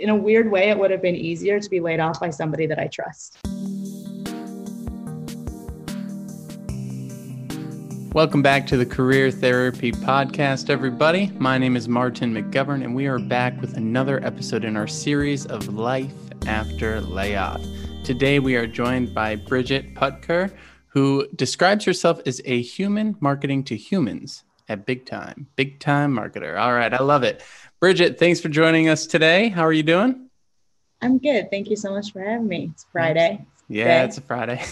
in a weird way, it would have been easier to be laid off by somebody that I trust. Welcome back to the Career Therapy Podcast, everybody. My name is Martin McGovern, and we are back with another episode in our series of Life After Layoff. Today, we are joined by Bridget Poetker, who describes herself as a human marketing to humans at Big Time, Big Time Marketer. All right, I love it. Bridget, thanks for joining us today. How are you doing? I'm good. Thank you so much for having me. It's Friday. Yeah, it's a Friday.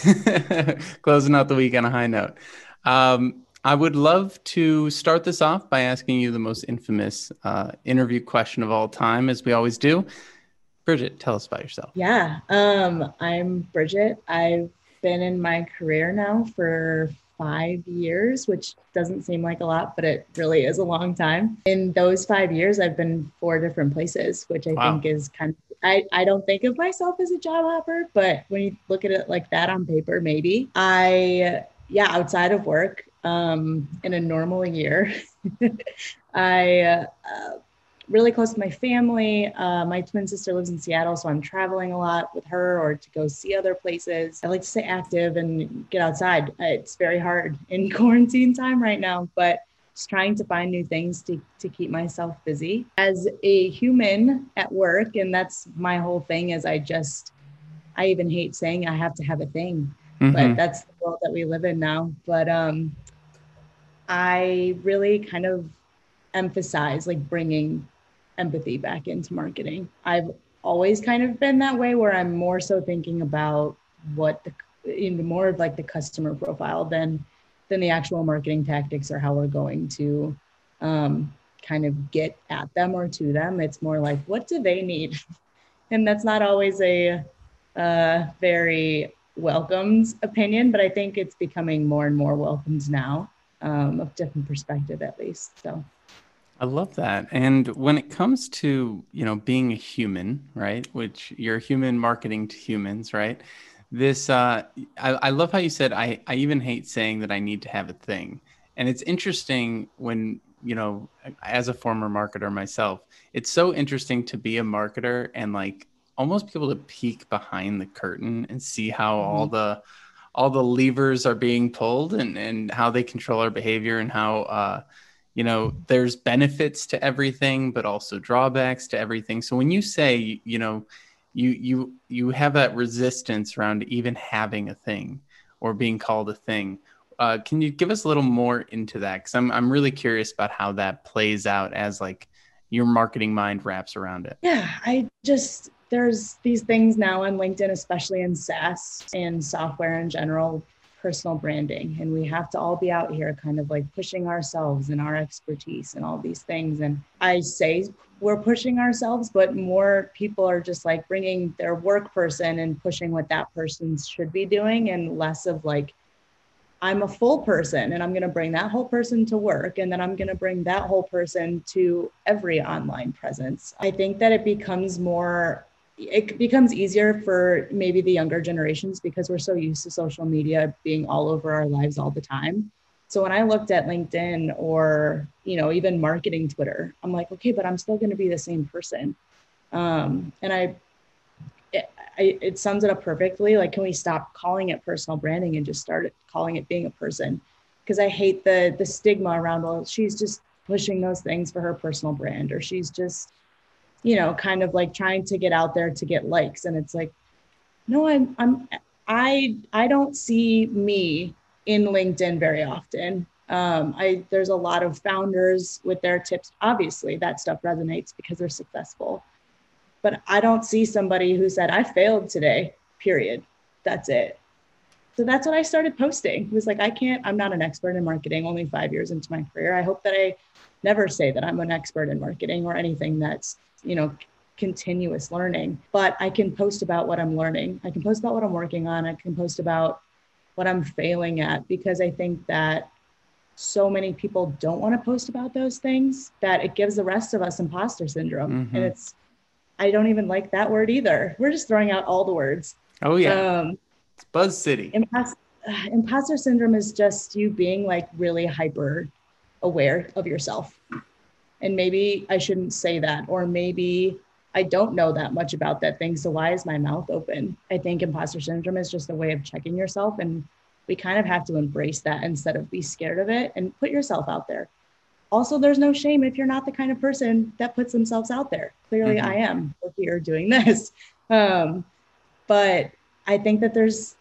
Closing out the week on a high note. Um, I would love to start this off by asking you the most infamous uh, interview question of all time, as we always do. Bridget, tell us about yourself. Yeah, um, I'm Bridget. I've been in my career now for five years, which doesn't seem like a lot, but it really is a long time. In those five years, I've been four different places, which I wow. think is kind of I, I don't think of myself as a job hopper, but when you look at it like that on paper, maybe. I yeah, outside of work, um, in a normal year, I uh, really close to my family. Uh, my twin sister lives in Seattle, so I'm traveling a lot with her or to go see other places. I like to stay active and get outside. It's very hard in quarantine time right now, but just trying to find new things to, to keep myself busy. As a human at work, and that's my whole thing, is I just, I even hate saying I have to have a thing mm-hmm. but that's the world that we live in now. But um, I really kind of emphasize like bringing empathy back into marketing. I've always kind of been that way where I'm more so thinking about what the you more of like the customer profile than than the actual marketing tactics or how we're going to um, kind of get at them or to them. It's more like what do they need, and that's not always a uh, very welcomed opinion, but I think it's becoming more and more welcomed now, um, of different perspective at least. So I love that. And when it comes to, you know, being a human, right? Which you're human marketing to humans, right? This uh I, I love how you said I, I even hate saying that I need to have a thing. And it's interesting when, you know, as a former marketer myself, it's so interesting to be a marketer and like almost be able to peek behind the curtain and see how mm-hmm. all the all the levers are being pulled and and how they control our behavior and how uh you know there's benefits to everything but also drawbacks to everything. So when you say you know you you you have that resistance around even having a thing or being called a thing uh, can you give us a little more into that? Because I'm, I'm really curious about how that plays out as like your marketing mind wraps around it. Yeah i just there's these things now on LinkedIn, especially in SaaS and software in general, personal branding. And we have to all be out here kind of like pushing ourselves and our expertise and all these things. And I say we're pushing ourselves, but more people are just like bringing their work person and pushing what that person should be doing and less of like, I'm a full person and I'm going to bring that whole person to work and then I'm going to bring that whole person to every online presence. I think that it becomes more it becomes easier for maybe the younger generations because we're so used to social media being all over our lives all the time. So when I looked at LinkedIn or you know even marketing Twitter, I'm like, okay, but I'm still going to be the same person. Um, and I, it, I, it sums it up perfectly. Like, can we stop calling it personal branding and just start calling it being a person? Because I hate the the stigma around. Well, she's just pushing those things for her personal brand, or she's just you know, kind of like trying to get out there to get likes. And it's like, no, I'm, I'm, I, I don't see me in LinkedIn very often. Um, I, there's a lot of founders with their tips. Obviously, that stuff resonates because they're successful. But I don't see somebody who said, I failed today, period. That's it. So that's what I started posting. It was like, I can't, I'm not an expert in marketing, only five years into my career. I hope that I never say that I'm an expert in marketing or anything that's you know continuous learning but i can post about what i'm learning. I can post about what i'm working on. I can post about what i'm failing at because i think that so many people don't want to post about those things that it gives the rest of us imposter syndrome. Mm-hmm. and it's i don't even like that word either. We're just throwing out all the words. Oh yeah. Um, it's buzz city. imposter, uh, imposter syndrome is just you being like really hyper aware of yourself and maybe I shouldn't say that, or maybe I don't know that much about that thing. So why is my mouth open? I think imposter syndrome is just a way of checking yourself. And we kind of have to embrace that instead of be scared of it and put yourself out there. Also, there's no shame if you're not the kind of person that puts themselves out there. Clearly, mm-hmm. I am here doing this. Um, but I think that there's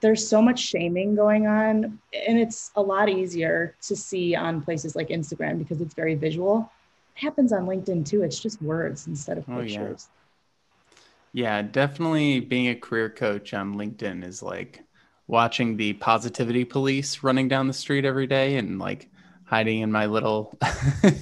there's so much shaming going on and it's a lot easier to see on places like Instagram because it's very visual. It happens on LinkedIn too. It's just words instead of pictures. Oh, yeah. yeah, definitely being a career coach on LinkedIn is like watching the positivity police running down the street every day and like hiding in my little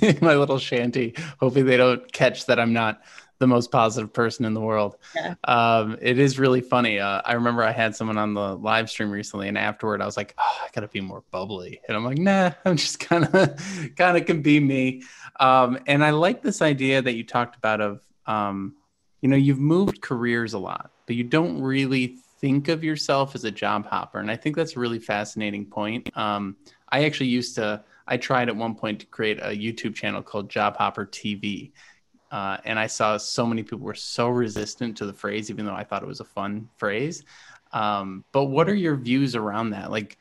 in my little shanty. Hoping they don't catch that i'm not the most positive person in the world. Yeah. um, it is really funny. Uh, i remember i had someone on the live stream recently and afterward i was like oh, i gotta be more bubbly. And i'm like nah i'm just kind of kind of can be me. Um, and i like this idea that you talked about of um, you know you've moved careers a lot but you don't really think of yourself as a job hopper. And i think that's a really fascinating point. Um, i actually used to i tried at one point to create a youtube channel called job hopper tv uh, and i saw so many people were so resistant to the phrase even though i thought it was a fun phrase. Um, but what are your views around that? Like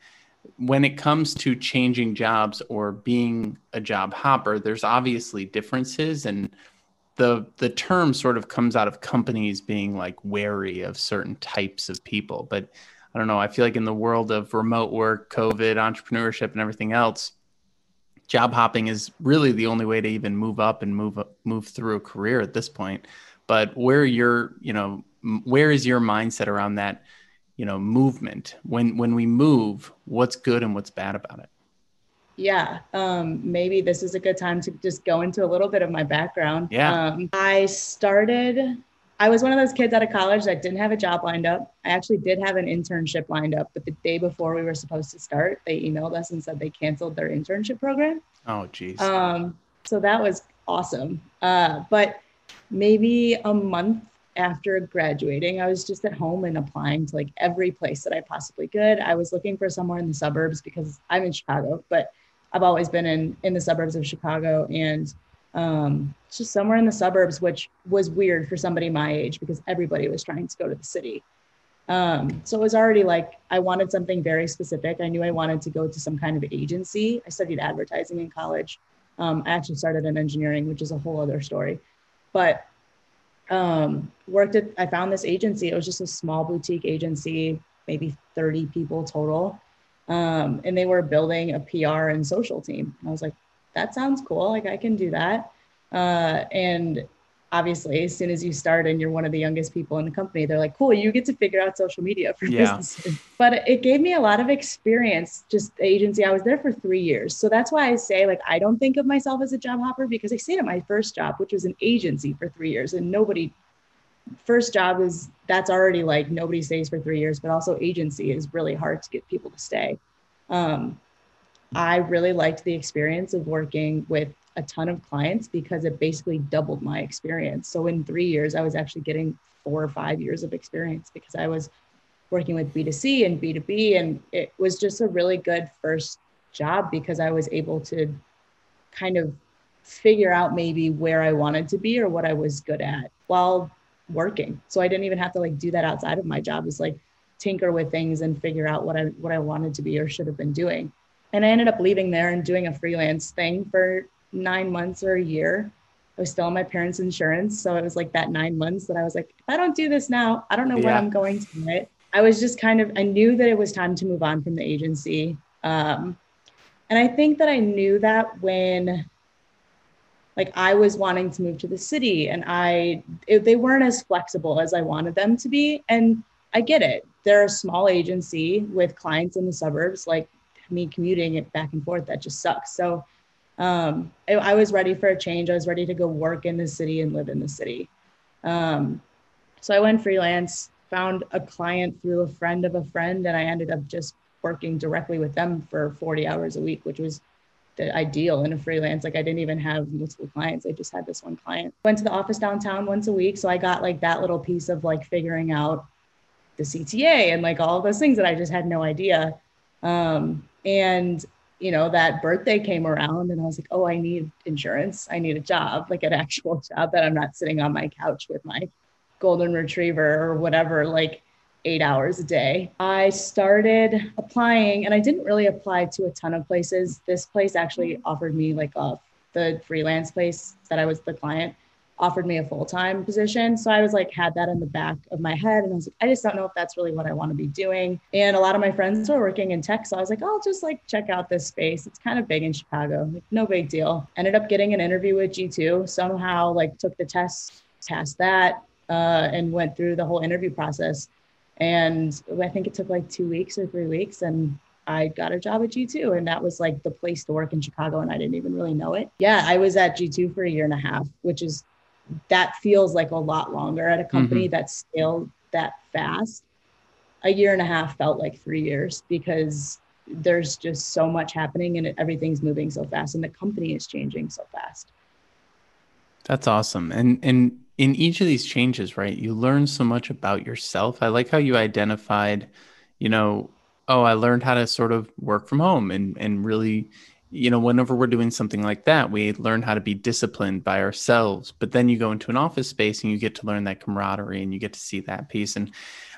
when it comes to changing jobs or being a job hopper there's obviously differences and the the term sort of comes out of companies being like wary of certain types of people. But i don't know i feel like in the world of remote work covid entrepreneurship and everything else job hopping is really the only way to even move up and move up, move through a career at this point but where your you know where is your mindset around that you know movement when when we move what's good and what's bad about it yeah, um, maybe this is a good time to just go into a little bit of my background. Yeah. Um, I started, I was one of those kids out of college that didn't have a job lined up. I actually did have an internship lined up, but the day before we were supposed to start, they emailed us and said they canceled their internship program. Oh, geez. Um, so that was awesome. Uh, but maybe a month after graduating, I was just at home and applying to like every place that I possibly could. I was looking for somewhere in the suburbs because I'm in Chicago, but I've always been in in the suburbs of Chicago and um, just somewhere in the suburbs, which was weird for somebody my age because everybody was trying to go to the city. Um, so it was already like I wanted something very specific. I knew I wanted to go to some kind of agency. I studied advertising in college. Um, I actually started in engineering, which is a whole other story. But um, worked at, I found this agency. It was just a small boutique agency, maybe 30 people total. Um, and they were building a PR and social team. And I was like, that sounds cool. Like I can do that. Uh, and obviously, as soon as you start and you're one of the youngest people in the company, they're like, cool, you get to figure out social media for yeah. businesses. But it gave me a lot of experience, just the agency. I was there for three years. So that's why I say, like, I don't think of myself as a job hopper because I stayed at my first job, which was an agency for three years. And nobody, first job is that's already like nobody stays for three years, but also agency is really hard to get people to stay. Um, I really liked the experience of working with a ton of clients because it basically doubled my experience. So in three years, I was actually getting four or five years of experience because I was working with B2C and B2B. And it was just a really good first job because I was able to kind of figure out maybe where I wanted to be or what I was good at while working. So I didn't even have to like do that outside of my job. It's like tinker with things and figure out what I what I wanted to be or should have been doing. And I ended up leaving there and doing a freelance thing for nine months or a year. I was still on my parents' insurance. So it was like that nine months that I was like, if I don't do this now, I don't know yeah. when I'm going to do it. I was just kind of, I knew that it was time to move on from the agency. Um, and I think that I knew that when like I was wanting to move to the city and I, it, they weren't as flexible as I wanted them to be. And I get it. They're a small agency with clients in the suburbs. Like me commuting it back and forth, that just sucks. So um, I, I, was ready for a change. I was ready to go work in the city and live in the city. Um, so I went freelance, found a client through a friend of a friend, and I ended up just working directly with them for 40 hours a week, which was the ideal in a freelance. Like I didn't even have multiple clients. I just had this one client. Went to the office downtown once a week. So I got like that little piece of like figuring out the CTA and like all those things that I just had no idea. Um, and you know, that birthday came around and I was like, oh, I need insurance. I need a job, like an actual job that I'm not sitting on my couch with my golden retriever or whatever, like eight hours a day. I started applying and I didn't really apply to a ton of places. This place actually offered me like a the freelance place that I was the client offered me a full-time position. So I was like, had that in the back of my head. And I was like, I just don't know if that's really what I want to be doing. And a lot of my friends were working in tech. So I was like, I'll just like check out this space. It's kind of big in Chicago. Like, no big deal. Ended up getting an interview with G2. Somehow like took the test, passed that, uh, and went through the whole interview process. And I think it took like two weeks or three weeks. And I got a job at G2 and that was like the place to work in Chicago and I didn't even really know it. Yeah, I was at G2 for a year and a half, which is that feels like a lot longer at a company mm-hmm. that scaled that fast. A year and a half felt like 3 years because there's just so much happening and everything's moving so fast and the company is changing so fast. That's awesome. And and in each of these changes, right? You learn so much about yourself. I like how you identified, you know, oh, I learned how to sort of work from home and and really, you know, whenever we're doing something like that, we learn how to be disciplined by ourselves. But then you go into an office space and you get to learn that camaraderie and you get to see that piece. And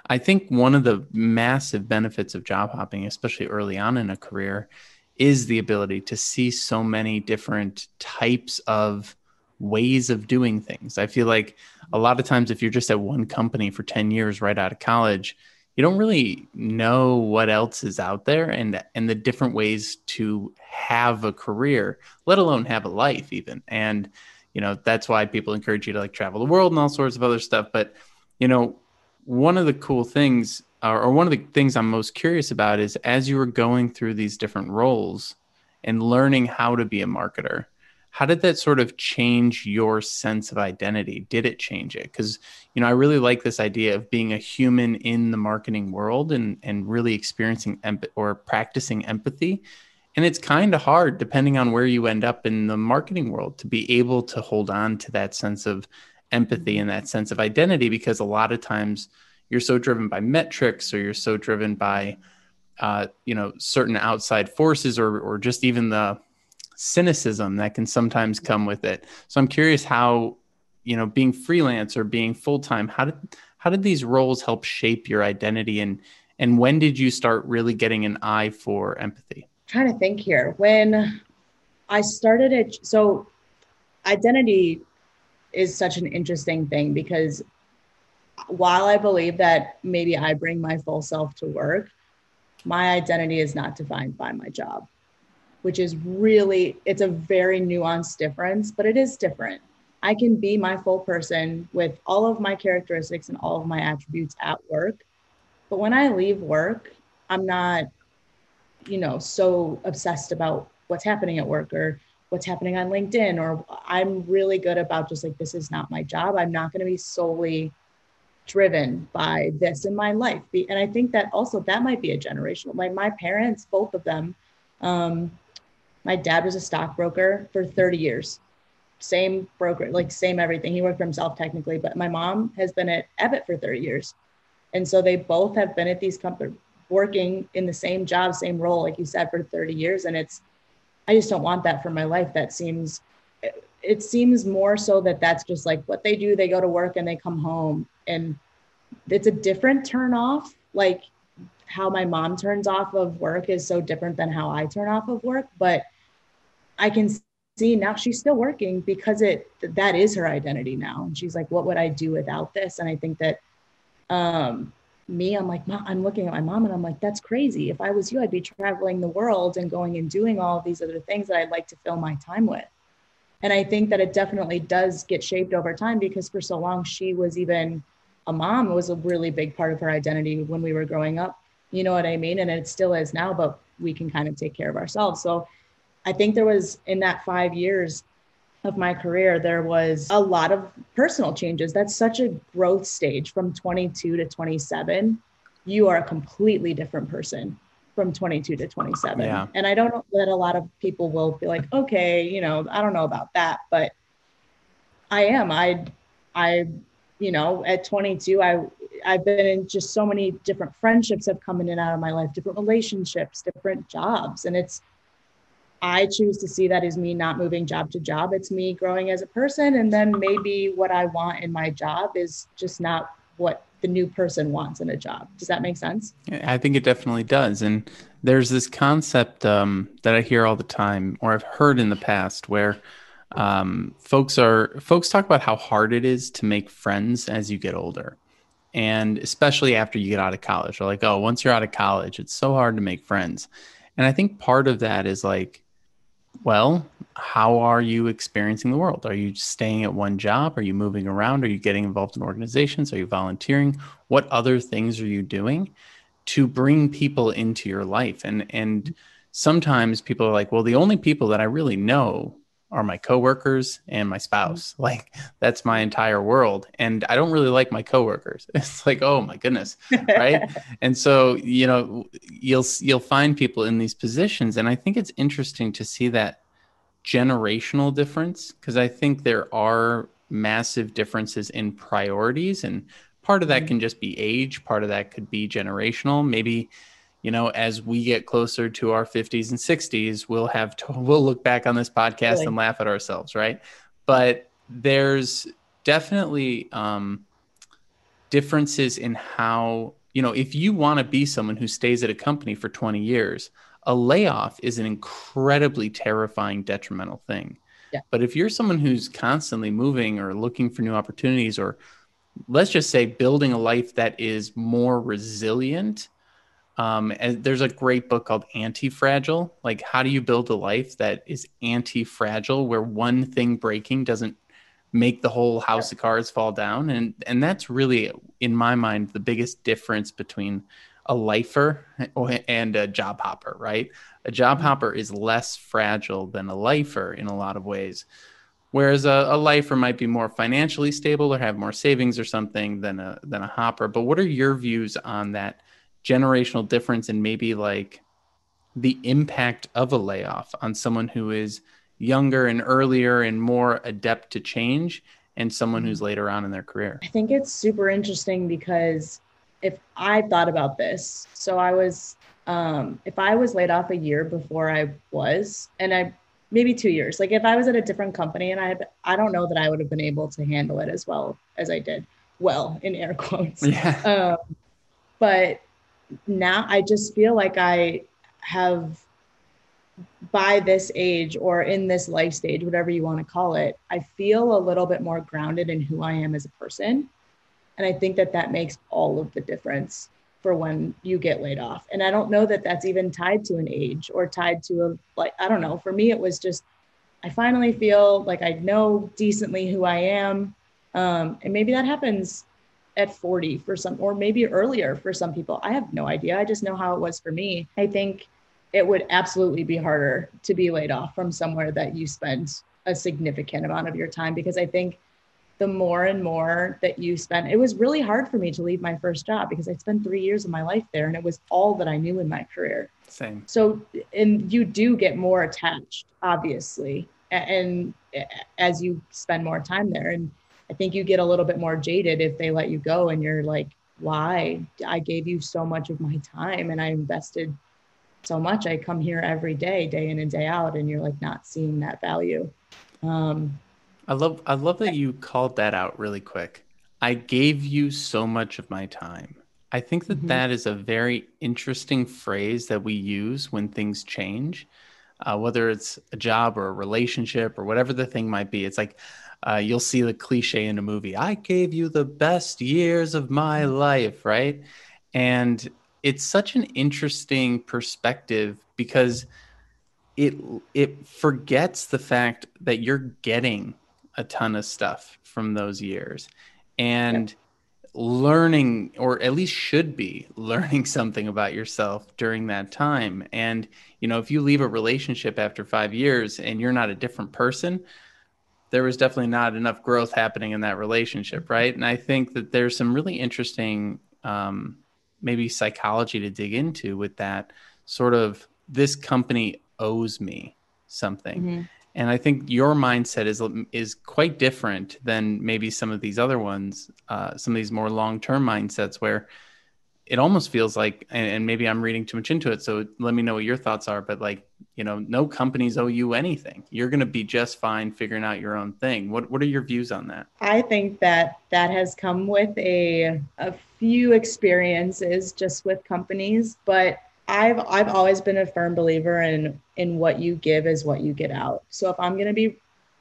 I think one of the massive benefits of job hopping, especially early on in a career, is the ability to see so many different types of ways of doing things. I feel like a lot of times if you're just at one company for 10 years right out of college, you don't really know what else is out there and and the different ways to have a career let alone have a life even. And you know that's why people encourage you to like travel the world and all sorts of other stuff. But you know one of the cool things or, or one of the things i'm most curious about is as you were going through these different roles and learning how to be a marketer how did that sort of change your sense of identity? Did it change it? Because you know i really like this idea of being a human in the marketing world and and really experiencing emp- or practicing empathy. And it's kind of hard depending on where you end up in the marketing world to be able to hold on to that sense of empathy and that sense of identity because a lot of times you're so driven by metrics or you're so driven by uh, you know certain outside forces or or just even the cynicism that can sometimes come with it. So I'm curious how, you know, being freelance or being full time, how did how did these roles help shape your identity and and when did you start really getting an eye for empathy? I'm trying to think here. When I started it, so identity is such an interesting thing because while I believe that maybe I bring my full self to work, my identity is not defined by my job which is really it's a very nuanced difference but it is different. I can be my full person with all of my characteristics and all of my attributes at work but when i leave work i'm not you know so obsessed about what's happening at work or what's happening on linkedin or i'm really good about just like this is not my job. I'm not going to be solely driven by this in my life. And i think that also that might be a generational like my parents both of them um, my dad was a stockbroker for 30 years. Same broker, like same everything. He worked for himself technically, but my mom has been at Ebbett for 30 years. And so they both have been at these companies working in the same job, same role, like you said, for 30 years. And it's, I just don't want that for my life. That seems, it seems more so that that's just like what they do. They go to work and they come home. And it's a different turn off. Like how my mom turns off of work is so different than how I turn off of work. But I can see now she's still working because it that is her identity now. And she's like, what would I do without this? And I think that um me, I'm like, I'm looking at my mom and I'm like, that's crazy. If I was you, I'd be traveling the world and going and doing all these other things that I'd like to fill my time with. And I think that it definitely does get shaped over time because for so long she was even a mom It was a really big part of her identity when we were growing up. You know what I mean? And it still is now, but we can kind of take care of ourselves. So I think there was in that five years of my career, there was a lot of personal changes. That's such a growth stage from 22 to 27. You are a completely different person from 22 to 27. Yeah. And I don't know that a lot of people will be like, okay, you know, I don't know about that, but I am. I, I, you know, at 22, I, I've been in just so many different friendships have come in and out of my life, different relationships, different jobs. And it's, I choose to see that as me not moving job to job. It's me growing as a person. And then maybe what I want in my job is just not what the new person wants in a job. Does that make sense? I think it definitely does. And there's this concept um, that I hear all the time, or I've heard in the past, where um, folks are folks talk about how hard it is to make friends as you get older, and especially after you get out of college. They're like, oh, once you're out of college, it's so hard to make friends. And I think part of that is like well, how are you experiencing the world? Are you staying at one job? Are you moving around? Are you getting involved in organizations? Are you volunteering? What other things are you doing to bring people into your life? And and mm-hmm. sometimes people are like, well, the only people that I really know are my coworkers and my spouse. Mm-hmm. Like that's my entire world. And I don't really like my coworkers. It's like, oh my goodness. Right. and so, you know, you'll you'll find people in these positions. And I think it's interesting to see that generational difference because I think there are massive differences in priorities. And part of that mm-hmm. can just be age, part of that could be generational. Maybe you know, as we get closer to our 50s and 60s, we'll have to, we'll look back on this podcast really? and laugh at ourselves, right? But there's definitely um, differences in how you know if you want to be someone who stays at a company for 20 years, a layoff is an incredibly terrifying, detrimental thing. Yeah. But if you're someone who's constantly moving or looking for new opportunities, or let's just say building a life that is more resilient um, and there's a great book called Anti-Fragile. Like, how do you build a life that is anti-fragile, where one thing breaking doesn't make the whole house of cards fall down? And and that's really, in my mind, the biggest difference between a lifer and a job hopper. Right? A job mm-hmm. hopper is less fragile than a lifer in a lot of ways. Whereas a, a lifer might be more financially stable or have more savings or something than a than a hopper. But what are your views on that? Generational difference and maybe like the impact of a layoff on someone who is younger and earlier and more adept to change and someone who's mm-hmm. later on in their career? I think it's super interesting because if I thought about this, so I was, um, if I was laid off a year before I was, and I maybe two years, like if I was at a different company and I had, I don't know that I would have been able to handle it as well as I did. Well, in air quotes. Yeah. Um, but now I just feel like I have by this age or in this life stage, whatever you want to call it, I feel a little bit more grounded in who I am as a person. And I think that that makes all of the difference for when you get laid off. And I don't know that that's even tied to an age or tied to a, like, I don't know. For me, it was just, I finally feel like I know decently who I am. Um, and maybe that happens at 40 for some, or maybe earlier for some people. I have no idea. I just know how it was for me. I think it would absolutely be harder to be laid off from somewhere that you spend a significant amount of your time because I think the more and more that you spend, it was really hard for me to leave my first job because I spent three years of my life there and it was all that I knew in my career. Same. So, and you do get more attached, obviously, and, and as you spend more time there. And I think you get a little bit more jaded if they let you go and you're like, why? I gave you so much of my time and I invested so much. I come here every day, day in and day out, and you're like not seeing that value. Um, I love I love that you called that out really quick. I gave you so much of my time. I think that, mm-hmm. that is a very interesting phrase that we use when things change, uh, whether it's a job or a relationship or whatever the thing might be. It's like uh, you'll see the cliche in a movie i gave you the best years of my life right? And it's such an interesting perspective because it it forgets the fact that you're getting a ton of stuff from those years. And learning or at least should be learning something about yourself during that time. And you know if you leave a relationship after 5 years and you're not a different person there was definitely not enough growth happening in that relationship, right? And I think that there's some really interesting, um, maybe psychology to dig into with that sort of this company owes me something. Mm-hmm. And I think your mindset is is quite different than maybe some of these other ones, uh, some of these more long term mindsets where it almost feels like, and, and maybe I'm reading too much into it. So let me know what your thoughts are. But like you know, no companies owe you anything. You're going to be just fine figuring out your own thing. What What are your views on that? I think that that has come with a a few experiences just with companies, but I've I've always been a firm believer in in what you give is what you get out. So if I'm going to be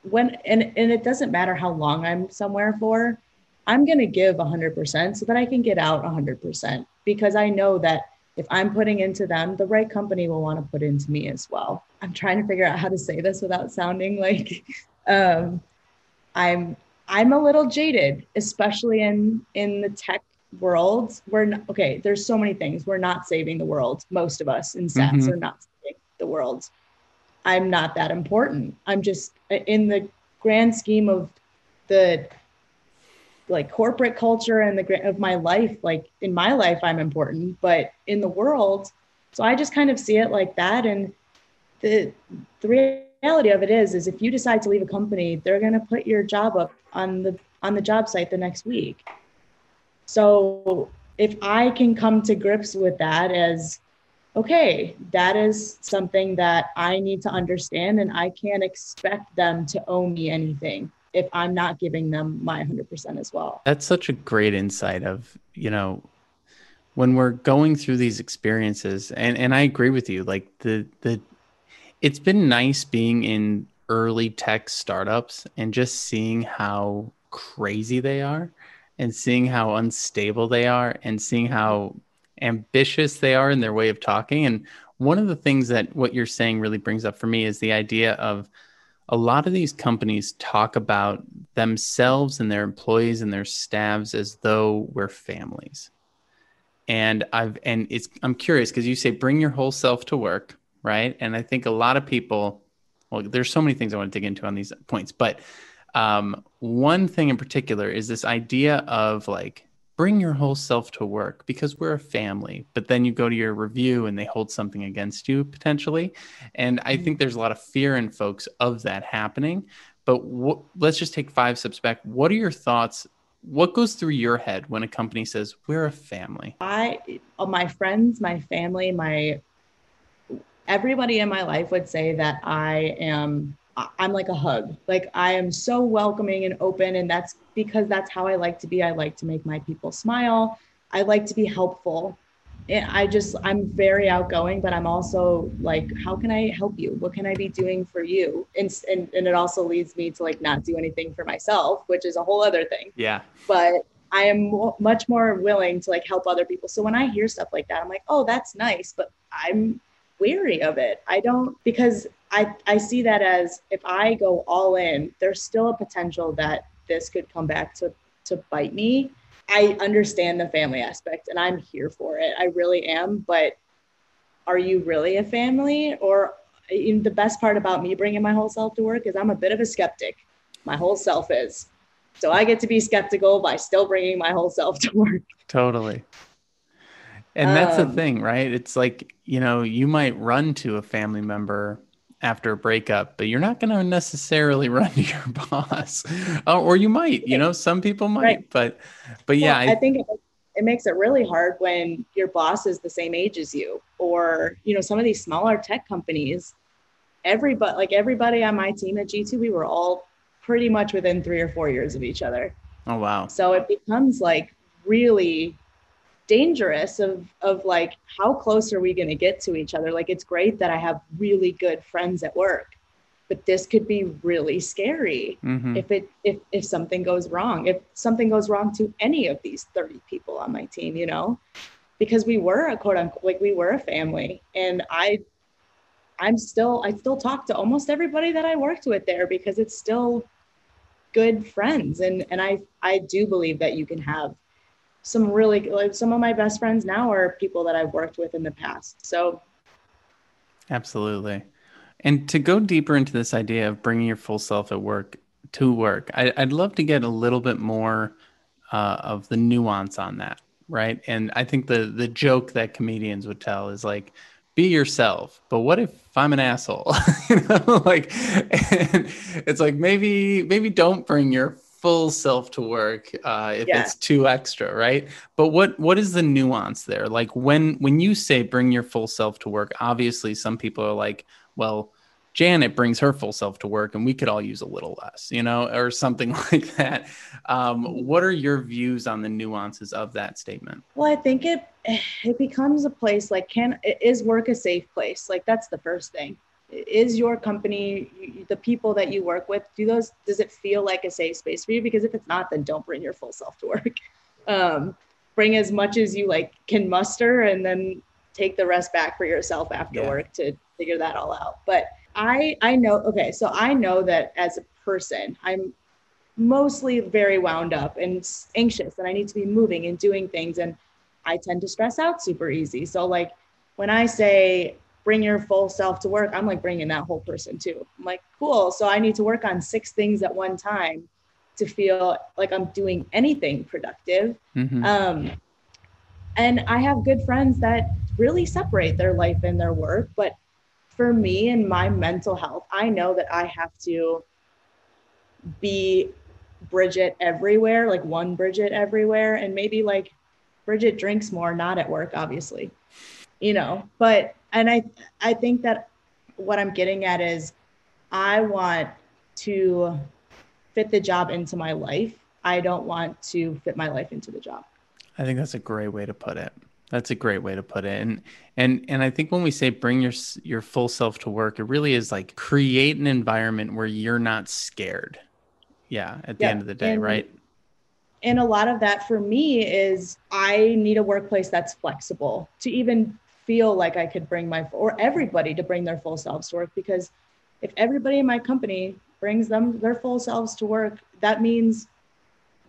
when and and it doesn't matter how long I'm somewhere for, I'm going to give 100% so that I can get out 100% because I know that if I'm putting into them, the right company will want to put into me as well. I'm trying to figure out how to say this without sounding like um, I'm I'm a little jaded, especially in in the tech world. We're not, okay. There's so many things. We're not saving the world. Most of us in SaaS mm-hmm. are not saving the world. I'm not that important. I'm just in the grand scheme of the like corporate culture and the of my life like in my life i'm important but in the world so i just kind of see it like that and the the reality of it is is if you decide to leave a company they're going to put your job up on the on the job site the next week. So if i can come to grips with that as okay that is something that i need to understand and i can't expect them to owe me anything if I'm not giving them my 100% as well. That's such a great insight of, you know, when we're going through these experiences and and I agree with you like the the it's been nice being in early tech startups and just seeing how crazy they are and seeing how unstable they are and seeing how ambitious they are in their way of talking and one of the things that what you're saying really brings up for me is the idea of a lot of these companies talk about themselves and their employees and their staffs as though we're families. And I've and it's I'm curious because you say bring your whole self to work, right? And I think a lot of people, well, there's so many things I want to dig into on these points, but um, one thing in particular is this idea of like bring your whole self to work because we're a family but then you go to your review and they hold something against you potentially. And i think mm-hmm. there's a lot of fear in folks of that happening. But w- let's just take five steps back. What are your thoughts? What goes through your head when a company says we're a family i uh, my friends my family my everybody in my life would say that i am I'm like a hug. Like I am so welcoming and open. And that's because that's how I like to be. I like to make my people smile. I like to be helpful. And I just, I'm very outgoing, but I'm also like, how can I help you? What can I be doing for you? And, and, and it also leads me to like not do anything for myself, which is a whole other thing. Yeah. But I am mo- much more willing to like help other people. So when I hear stuff like that, I'm like, oh, that's nice. But I'm weary of it. I don't, because I, I see that as if I go all in, there's still a potential that this could come back to, to bite me. I understand the family aspect and I'm here for it. I really am. But are you really a family? Or the best part about me bringing my whole self to work is I'm a bit of a skeptic. My whole self is. So I get to be skeptical by still bringing my whole self to work. Totally. And that's um, the thing, right? It's like, you know, you might run to a family member after a breakup, but you're not going to necessarily run to your boss, uh, or you might. You know, some people might, right. but but yeah, well, I, I, think it, it makes it really hard when your boss is the same age as you, or you know, some of these smaller tech companies. Everybody, like everybody on my team at G2, we were all pretty much within three or four years of each other. Oh wow! So it becomes like really dangerous of of like how close are we going to get to each other like it's great that i have really good friends at work but this could be really scary mm-hmm. if it if if something goes wrong if something goes wrong to any of these 30 people on my team you know because we were a quote unquote like we were a family and i i'm still i still talk to almost everybody that i worked with there because it's still good friends and and i i do believe that you can have some really like some of my best friends now are people that I've worked with in the past. So absolutely. And to go deeper into this idea of bringing your full self at work to work, I, would love to get a little bit more uh, of the nuance on that, right? And I think the the joke that comedians would tell is like, be yourself. But what if I'm an asshole? you know, like, it's like maybe maybe don't bring your full self to work uh, if yeah. it's too extra, right? But what what is the nuance there? Like when when you say bring your full self to work, obviously some people are like, well, Janet brings her full self to work and we could all use a little less, you know, or something like that. Um, what are your views on the nuances of that statement? Well, I think it it becomes a place like can is work a safe place? Like that's the first thing. Is your company the people that you work with do those does it feel like a safe space for you? Because if it's not, then don't bring your full self to work. Um, bring as much as you like can muster and then take the rest back for yourself after yeah. work to figure that all out. But I I know okay, so I know that as a person, I'm mostly very wound up and anxious and I need to be moving and doing things and I tend to stress out super easy. So like when I say bring your full self to work, I'm like bringing that whole person too. I'm like, cool. So I need to work on six things at one time to feel like I'm doing anything productive. Mm-hmm. Um, and I have good friends that really separate their life and their work. But for me and my mental health, I know that I have to be Bridget everywhere, like one Bridget everywhere. And maybe like Bridget drinks more, not at work, obviously, you know, but, and I, I think that what I'm getting at is I want to fit the job into my life. I don't want to fit my life into the job. I think that's a great way to put it. That's a great way to put it. And and and I think when we say bring your your full self to work, it really is like create an environment where you're not scared. Yeah, at the yeah. end of the day, and, right? And a lot of that for me is I need a workplace that's flexible to even feel like I could bring my or everybody to bring their full selves to work because if everybody in my company brings them their full selves to work, that means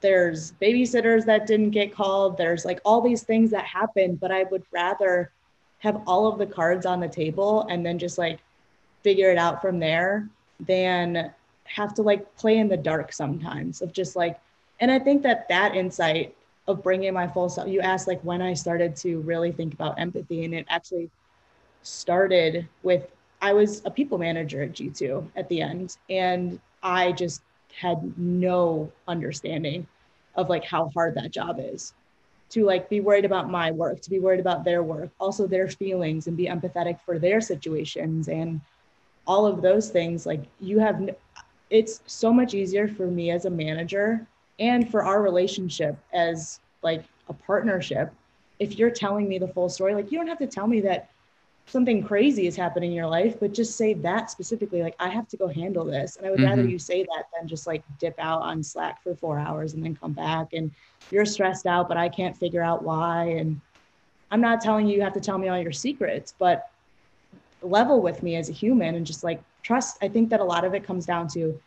there's babysitters that didn't get called there's like all these things that happen but i would rather have all of the cards on the table and then just like figure it out from there than have to like play in the dark sometimes of just like and i think that that insight of bringing my full self you asked like when i started to really think about empathy and it actually started with i was a people manager at g2 at the end and i just had no understanding of like how hard that job is to like be worried about my work to be worried about their work also their feelings and be empathetic for their situations and all of those things like you have it's so much easier for me as a manager and for our relationship as like a partnership if you're telling me the full story like you don't have to tell me that something crazy is happening in your life, but just say that specifically, like, I have to go handle this. And I would mm-hmm. rather you say that than just like dip out on Slack for four hours and then come back and you're stressed out, but I can't figure out why. And I'm not telling you you have to tell me all your secrets, but level with me as a human and just like trust. I think that a lot of it comes down to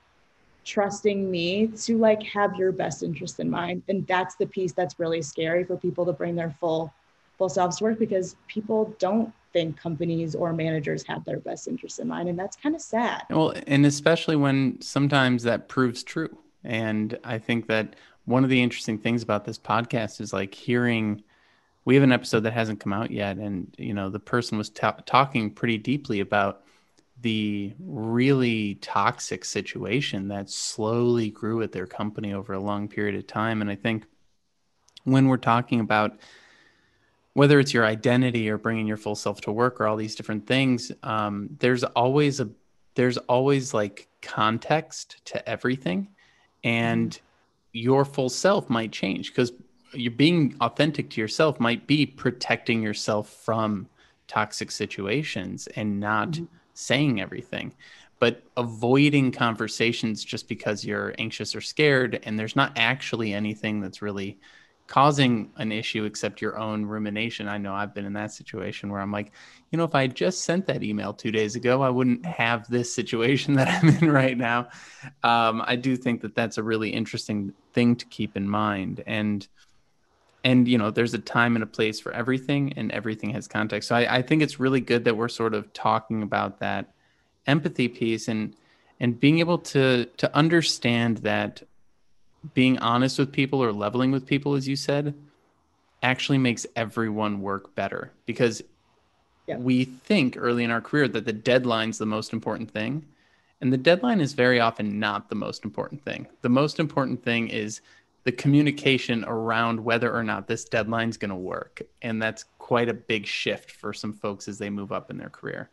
trusting me to like have your best interest in mind. And that's the piece that's really scary for people to bring their full full selves to work because people don't think companies or managers have their best interest in mind. And that's kind of sad. Well, and especially when sometimes that proves true. And I think that one of the interesting things about this podcast is like hearing we have an episode that hasn't come out yet and you know the person was talking pretty deeply about the really toxic situation that slowly grew at their company over a long period of time and i think when we're talking about whether it's your identity or bringing your full self to work or all these different things um, there's always a there's always like context to everything and mm-hmm. your full self might change because you're being authentic to yourself might be protecting yourself from toxic situations and not mm-hmm. Saying everything but avoiding conversations just because you're anxious or scared and there's not actually anything that's really causing an issue except your own rumination. I know I've been in that situation where I'm like, you know, if I just sent that email two days ago, I wouldn't have this situation that I'm in right now. Um, I do think that that's a really interesting thing to keep in mind. And, and you know, there's a time and a place for everything, and everything has context. So I, I think it's really good that we're sort of talking about that empathy piece and and being able to to understand that being honest with people or leveling with people, as you said, actually makes everyone work better because yeah. we think early in our career that the deadline's the most important thing. And the deadline is very often not the most important thing. The most important thing is the communication around whether or not this deadline's going to work. And that's quite a big shift for some folks as they move up in their career.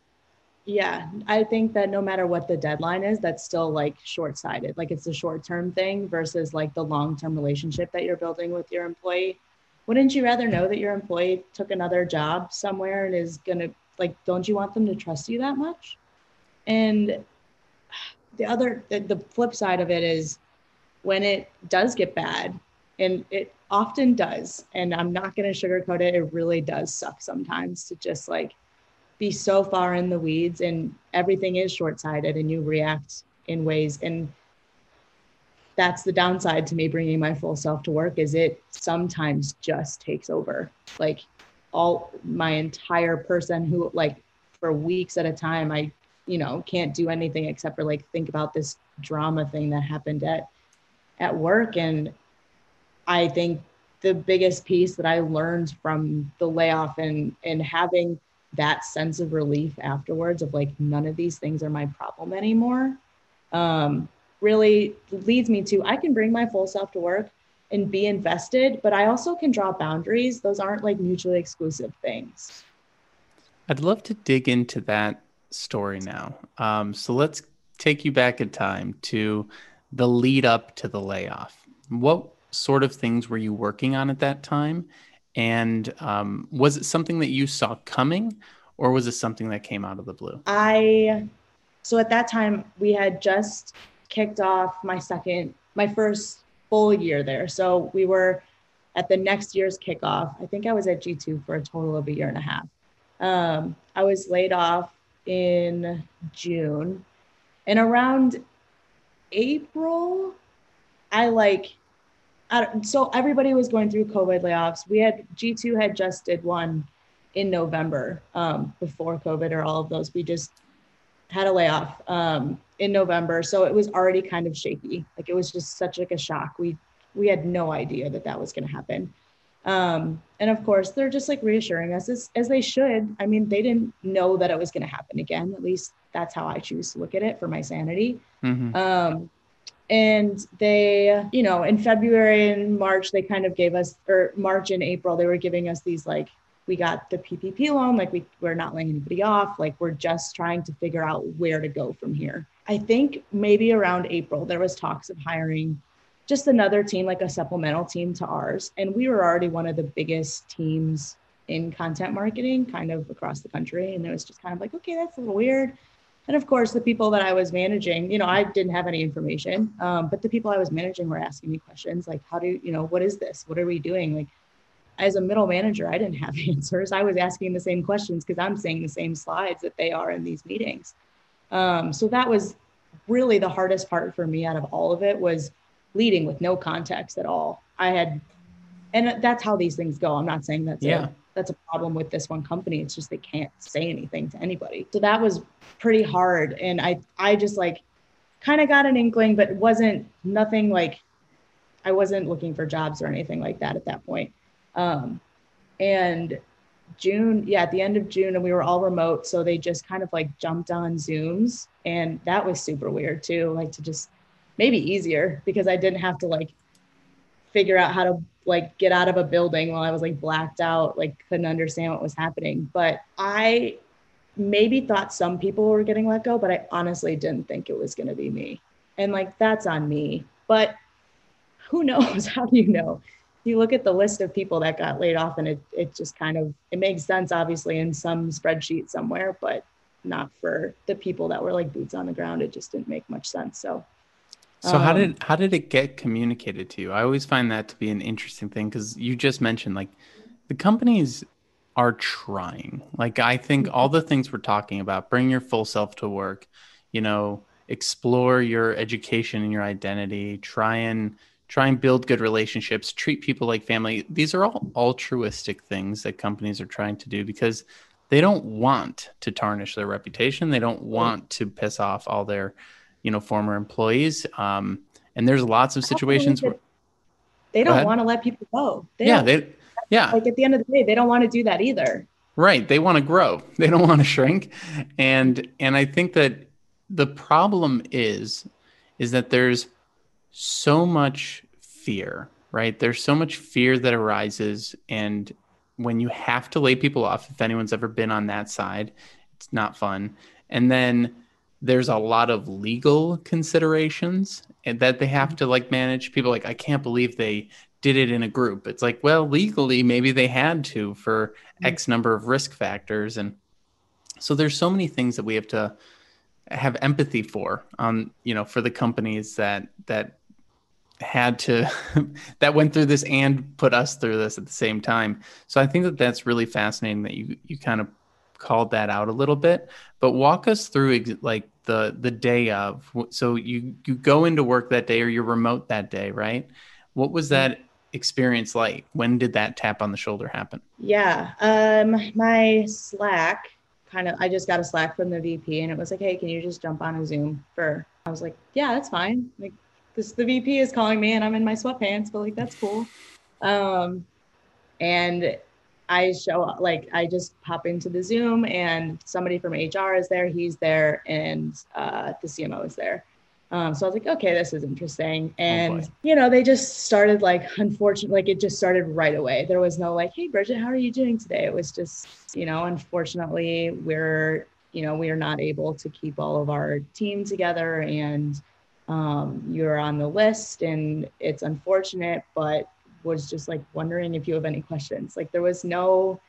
yeah, I think that no matter what the deadline is, that's still like short sighted. Like it's a short term thing versus like the long term relationship that you're building with your employee. Wouldn't you rather know that your employee took another job somewhere and is going to, like, don't you want them to trust you that much? And the other, the, the flip side of it is when it does get bad, and it often does, and I'm not going to sugarcoat it, it really does suck sometimes to just like, be so far in the weeds and everything is short-sighted and you react in ways and that's the downside to me bringing my full self to work is it sometimes just takes over. Like all my entire person who like for weeks at a time i you know can't do anything except for like think about this drama thing that happened at at work. And i think the biggest piece that i learned from the layoff and and having that sense of relief afterwards of like none of these things are my problem anymore um, really leads me to i can bring my full self to work and be invested but i also can draw boundaries. Those aren't like mutually exclusive things. I'd love to dig into that story now. Um, so let's take you back in time to the lead up to the layoff what sort of things were you working on at that time and um, was it something that you saw coming, or was it something that came out of the blue? I, so at that time, we had just kicked off my second, my first full year there. So we were at the next year's kickoff. I think I was at G2 for a total of a year and a half. Um, I was laid off in June. And around April, I like I so everybody was going through COVID layoffs. We had G2 had just did one in November um, before COVID or all of those. We just had a layoff um, in November, so it was already kind of shaky. Like it was just such like a shock. We we had no idea that that was going to happen. Um, and of course, they're just like reassuring us as, as they should. I mean, they didn't know that it was going to happen again. At least that's how I choose to look at it for my sanity. Mm-hmm. Um, and they you know in february and march they kind of gave us or march and april they were giving us these like we got the ppp loan like we, we're not laying anybody off like we're just trying to figure out where to go from here i think maybe around april there was talks of hiring just another team like a supplemental team to ours and we were already one of the biggest teams in content marketing kind of across the country and it was just kind of like okay that's a little weird and of course, the people that I was managing, you know, I didn't have any information, um, but the people I was managing were asking me questions like, how do you know, what is this? What are we doing? Like, as a middle manager, I didn't have answers. I was asking the same questions because I'm seeing the same slides that they are in these meetings. Um, so that was really the hardest part for me out of all of it was leading with no context at all. I had, and that's how these things go. I'm not saying that's yeah. A, that's a problem with this one company. It's just they can't say anything to anybody. So that was pretty hard. And I I just like kind of got an inkling, but it wasn't nothing like I wasn't looking for jobs or anything like that at that point. Um, and June, yeah, at the end of June, and we were all remote. So they just kind of like jumped on Zooms. And that was super weird too. Like to just maybe easier because I didn't have to like figure out how to like get out of a building while I was like blacked out, like couldn't understand what was happening. But I maybe thought some people were getting let go, but I honestly didn't think it was going to be me. And like that's on me. But who knows? How do you know? You look at the list of people that got laid off and it it just kind of it makes sense obviously in some spreadsheet somewhere, but not for the people that were like boots on the ground. It just didn't make much sense. So so um, how did how did it get communicated to you? I always find that to be an interesting thing because you just mentioned like the companies are trying. Like I think mm-hmm. all the things we're talking about, bring your full self to work, you know, explore your education and your identity, try and try and build good relationships, treat people like family. These are all altruistic things that companies are trying to do because they don't want to tarnish their reputation. They don't want to piss off all their you know former employees. Um, and there's lots of situations where they don't want to let people go. They yeah they yeah. Like at the end of the day they don't want to do that either. Right they want to grow. They don't want to shrink. And and i think that the problem is is that there's so much fear right? There's so much fear that arises. And when you have to lay people off if anyone's ever been on that side it's not fun. And then there's a lot of legal considerations and that they have to like manage. People like, I can't believe they did it in a group. It's like, well, legally, maybe they had to for X number of risk factors. And so there's so many things that we have to have empathy for, um, you know, for the companies that, that had to, that went through this and put us through this at the same time. So I think that that's really fascinating that you, you kind of called that out a little bit, but walk us through like the, the day of, so you, you go into work that day or you're remote that day, right? What was that experience like? When did that tap on the shoulder happen? Yeah. Um, my Slack kind of, I just got a Slack from the VP and it was like, Hey, can you just jump on a Zoom for, I was like, yeah, that's fine. Like this, the VP is calling me and I'm in my sweatpants, but like, that's cool. Um, and I show up, like, I just pop into the Zoom and somebody from HR is there, he's there, and uh, the CMO is there. Um, so I was like, okay, this is interesting. Oh, and, oh you know, they just started like, unfortunately, like it just started right away. There was no like, hey, Bridget, how are you doing today? It was just, you know, unfortunately, we're, you know, we are not able to keep all of our team together and um, you're on the list and it's unfortunate, but was just like wondering if you have any questions. Like there was no,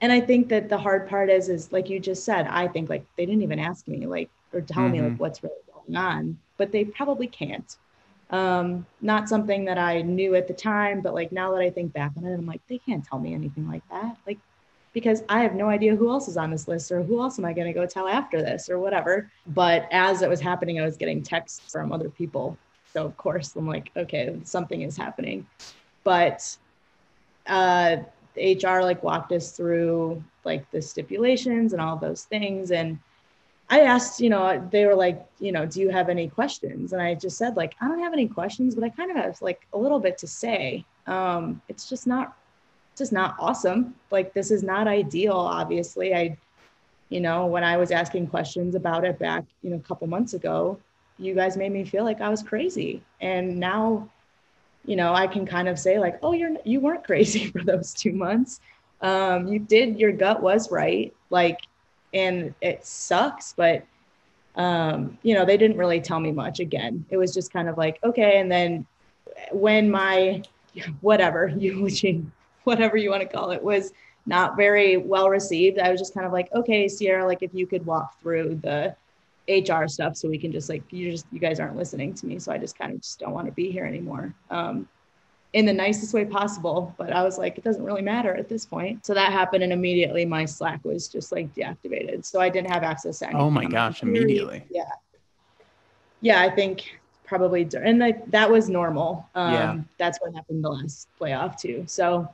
and I think that the hard part is, is like you just said, I think like they didn't even ask me like, or tell mm-hmm. me like mm-hmm. what's really going on, but they probably can't. Um, not something that I knew at the time, but like now that I think back on it, I'm like, they can't tell me anything like that. Like, because I have no idea who else is on this list or who else am I going to go tell after this or whatever. But as it was happening, I was getting texts from other people. So of course I'm like, okay, something is happening. But uh, HR like walked us through like the stipulations and all those things. And I asked, you know, they were like, you know, do you have any questions? And I just said, like, I don't have any questions, but I kind of have like a little bit to say. Um, it's just not, just not awesome. Like, this is not ideal. Obviously, I, you know, when I was asking questions about it back, you know, a couple months ago, you guys made me feel like I was crazy. And now, you know, I can kind of say like, oh, you're you weren't crazy for those two months. Um, you did. Your gut was right. Like and it sucks but um, you know they didn't really tell me much again it was just kind of like okay and then when my whatever eulogy whatever you want to call it was not very well received i was just kind of like okay sierra like if you could walk through the hr stuff so we can just like you just you guys aren't listening to me so i just kind of just don't want to be here anymore um, in the nicest way possible. But I was like, it doesn't really matter at this point. So that happened, and immediately my Slack was just like deactivated. So I didn't have access to anything. Oh my gosh! Immediately. Yeah. Yeah, I think probably, and like that was normal. Um, yeah. That's what happened the last playoff too. So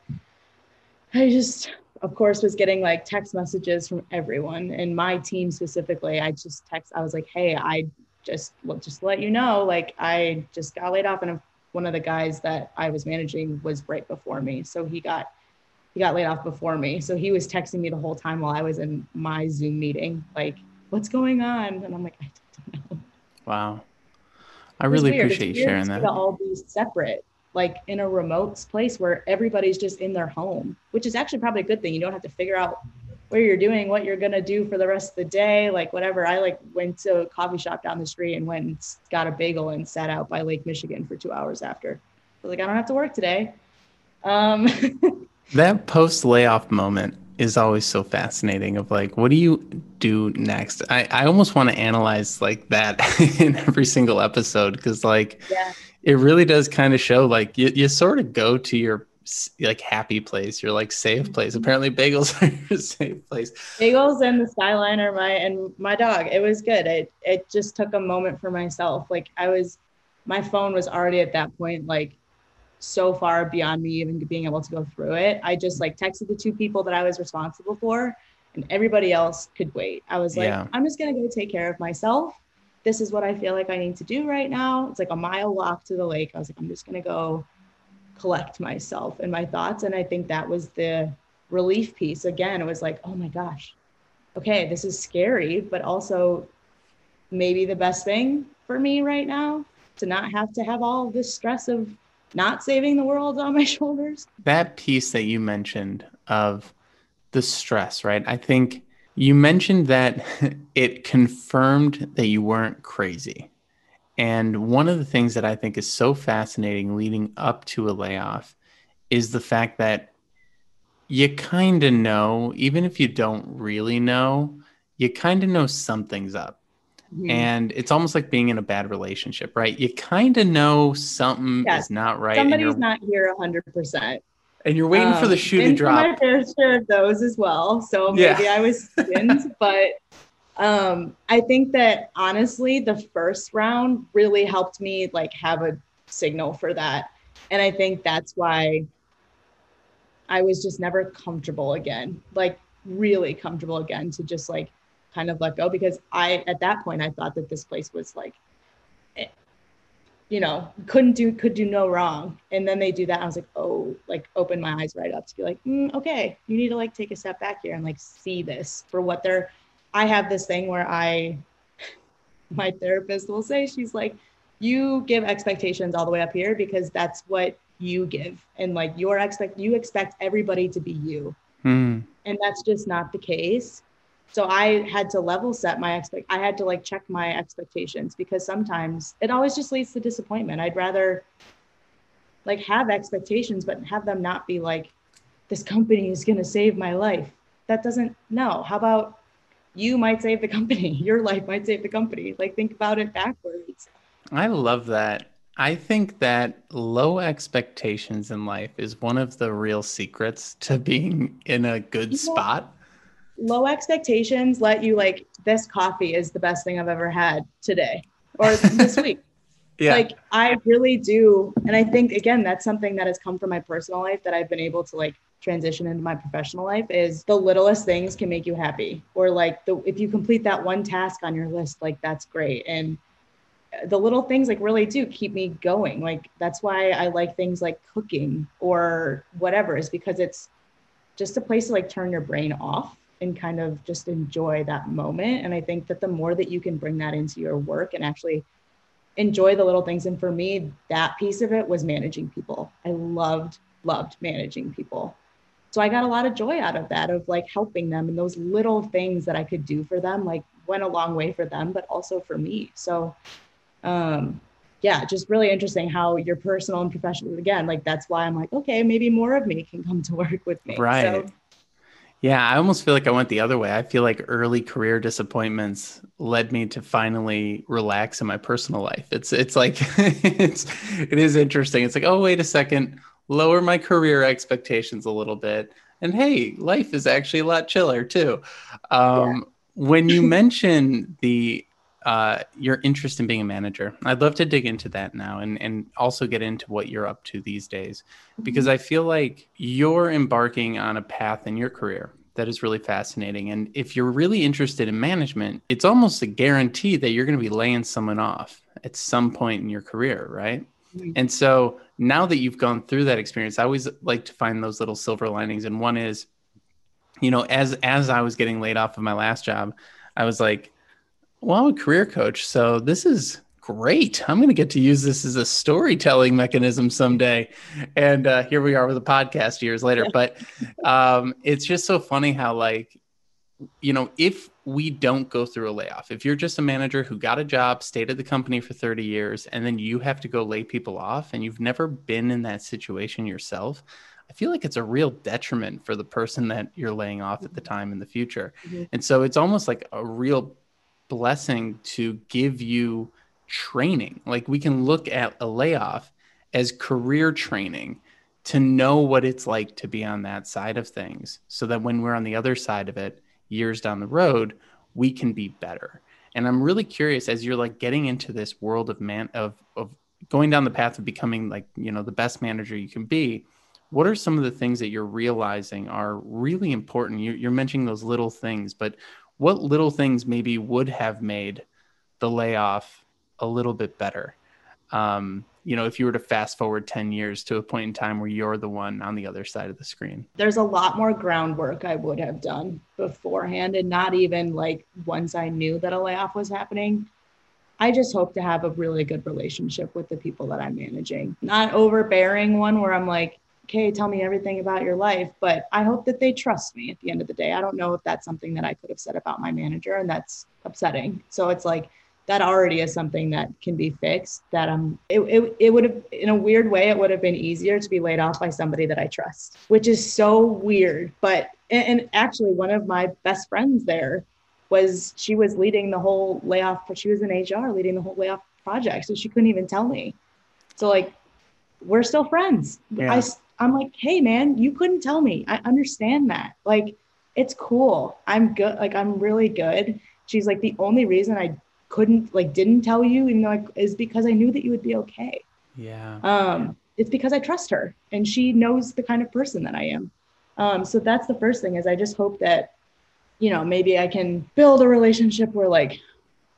I just, of course, was getting like text messages from everyone, and my team specifically. I just text. I was like, hey, I just just let you know, like I just got laid off, and one of the guys that I was managing was right before me. So he got he got laid off before me. So he was texting me the whole time while I was in my Zoom meeting, like, what's going on? And I'm like, I don't know. Wow. I really appreciate you sharing that. To all be separate, like in a remote place where everybody's just in their home, which is actually probably a good thing. You don't have to figure out where you're doing, what you're gonna do for the rest of the day, like whatever. I like went to a coffee shop down the street and went and got a bagel and sat out by Lake Michigan for two hours after. I was like, I don't have to work today. Um, that post layoff moment is always so fascinating of like what do you do next i, I almost want to analyze like that in every single episode because like yeah. It really does kind of show like you, you sort of go to your like happy place, your like safe place. Mm-hmm. Apparently, bagels are your safe place. Bagels and the skyline are my and my dog. It was good. It it just took a moment for myself. Like I was, my phone was already at that point like so far beyond me even being able to go through it. I just like texted the two people that I was responsible for, and everybody else could wait. I was like, yeah. I'm just gonna go take care of myself. This is what I feel like I need to do right now. It's like a mile walk to the lake. I was like, I'm just gonna go collect myself and my thoughts. And I think that was the relief piece. Again, it was like, oh my gosh, okay, this is scary, but also maybe the best thing for me right now to not have to have all this stress of not saving the world on my shoulders. That piece that you mentioned of the stress, right? I think You mentioned that it confirmed that you weren't crazy. And one of the things that I think is so fascinating leading up to a layoff is the fact that you kind of know, even if you don't really know, you kind of know something's up. Mm-hmm. And it's almost like being in a bad relationship, right? You kind of know something yes. is not right. Somebody's not here 100%. And you're waiting um, for the um, shoe to drop. my fair share of those as well. So maybe yeah. I was skinned, but um, I think that honestly, the first round really helped me like have a signal for that. And I think that's why I was just never comfortable again, like really comfortable again to just like kind of let go because I, at that point, I thought that this place was like, you know, couldn't do, could do no wrong. And then they do that. I was like, oh, like open my eyes right up to be like, mm, okay, you need to like take a step back here and like see this for what they're, I have this thing where I, my therapist will say, she's like, you give expectations all the way up here because that's what you give and like your expect you expect everybody to be you mm. and that's just not the case so i had to level set my expect i had to like check my expectations because sometimes it always just leads to disappointment. I'd rather like have expectations but have them not be like this company is going to save my life. That doesn't no. How about you might save the company. Your life might save the company. Like think about it backwards. I love that. I think that low expectations in life is one of the real secrets to being in a good you spot. Low expectations let you like this coffee is the best thing I've ever had today or this week. Yeah. Like I really do and I think again that's something that has come from my personal life that I've been able to like transition into my professional life is the littlest things can make you happy or like the if you complete that one task on your list like that's great and the little things like really do keep me going. Like that's why I like things like cooking or whatever, is because it's just a place to like turn your brain off and kind of just enjoy that moment. And I think that the more that you can bring that into your work and actually enjoy the little things. And for me, that piece of it was managing people. I loved, loved managing people. So I got a lot of joy out of that, of like helping them and those little things that I could do for them, like went a long way for them, but also for me. So um, yeah, just really interesting how your personal and professional again, like that's why I'm like, okay, maybe more of me can come to work with me. Right. So, yeah, I almost feel like I went the other way. I feel like early career disappointments led me to finally relax in my personal life. It's it's like it's it is interesting. It's like, oh wait a second, lower my career expectations a little bit. And hey, life is actually a lot chiller too. Um, yeah. when you mention the uh, your interest in being a manager. I'd love to dig into that now and, and also get into what you're up to these days, because mm-hmm. I feel like you're embarking on a path in your career that is really fascinating. And if you're really interested in management, it's almost a guarantee that you're going to be laying someone off at some point in your career, right? Mm-hmm. And so now that you've gone through that experience, I always like to find those little silver linings. And one is, you know, as as I was getting laid off of my last job, I was like, well, I'm a career coach, so this is great. I'm going to get to use this as a storytelling mechanism someday. And uh, here we are with a podcast years later. But um, it's just so funny how, like, you know, if we don't go through a layoff, if you're just a manager who got a job, stayed at the company for 30 years, and then you have to go lay people off and you've never been in that situation yourself, I feel like it's a real detriment for the person that you're laying off at the time in the future. Mm-hmm. And so it's almost like a real blessing to give you training. Like we can look at a layoff as career training to know what it's like to be on that side of things so that when we're on the other side of it years down the road we can be better and i'm really curious as you're like getting into this world of man of of going down the path of becoming like you know the best manager you can be what are some of the things that you're realizing are really important you're, you're mentioning those little things but what little things maybe would have made the layoff a little bit better? Um, you know, if you were to fast forward 10 years to a point in time where you're the one on the other side of the screen? There's a lot more groundwork I would have done beforehand, and not even like once I knew that a layoff was happening. I just hope to have a really good relationship with the people that I'm managing, not overbearing one where I'm like, okay, tell me everything about your life, but I hope that they trust me at the end of the day. I don't know if that's something that I could have said about my manager, and that's upsetting. So it's like that already is something that can be fixed. That um, it, it, it would have, in a weird way, it would have been easier to be laid off by somebody that I trust, which is so weird. But, and, actually, one of my best friends there was she was leading the whole layoff, but she was in HR leading the whole layoff project. So she couldn't even tell me. So, like, we're still friends. Yeah. I, I'm like, hey, man, you couldn't tell me. I understand that. Like, it's cool. I'm good. Like, I'm really good. She's like, the only reason I couldn't, like, didn't tell you, you know, is because I knew that you would be okay. Yeah. Um, it's because I trust her and she knows the kind of person that I am. Um, so that's the first thing is I just hope that, you know, maybe I can build a relationship where like,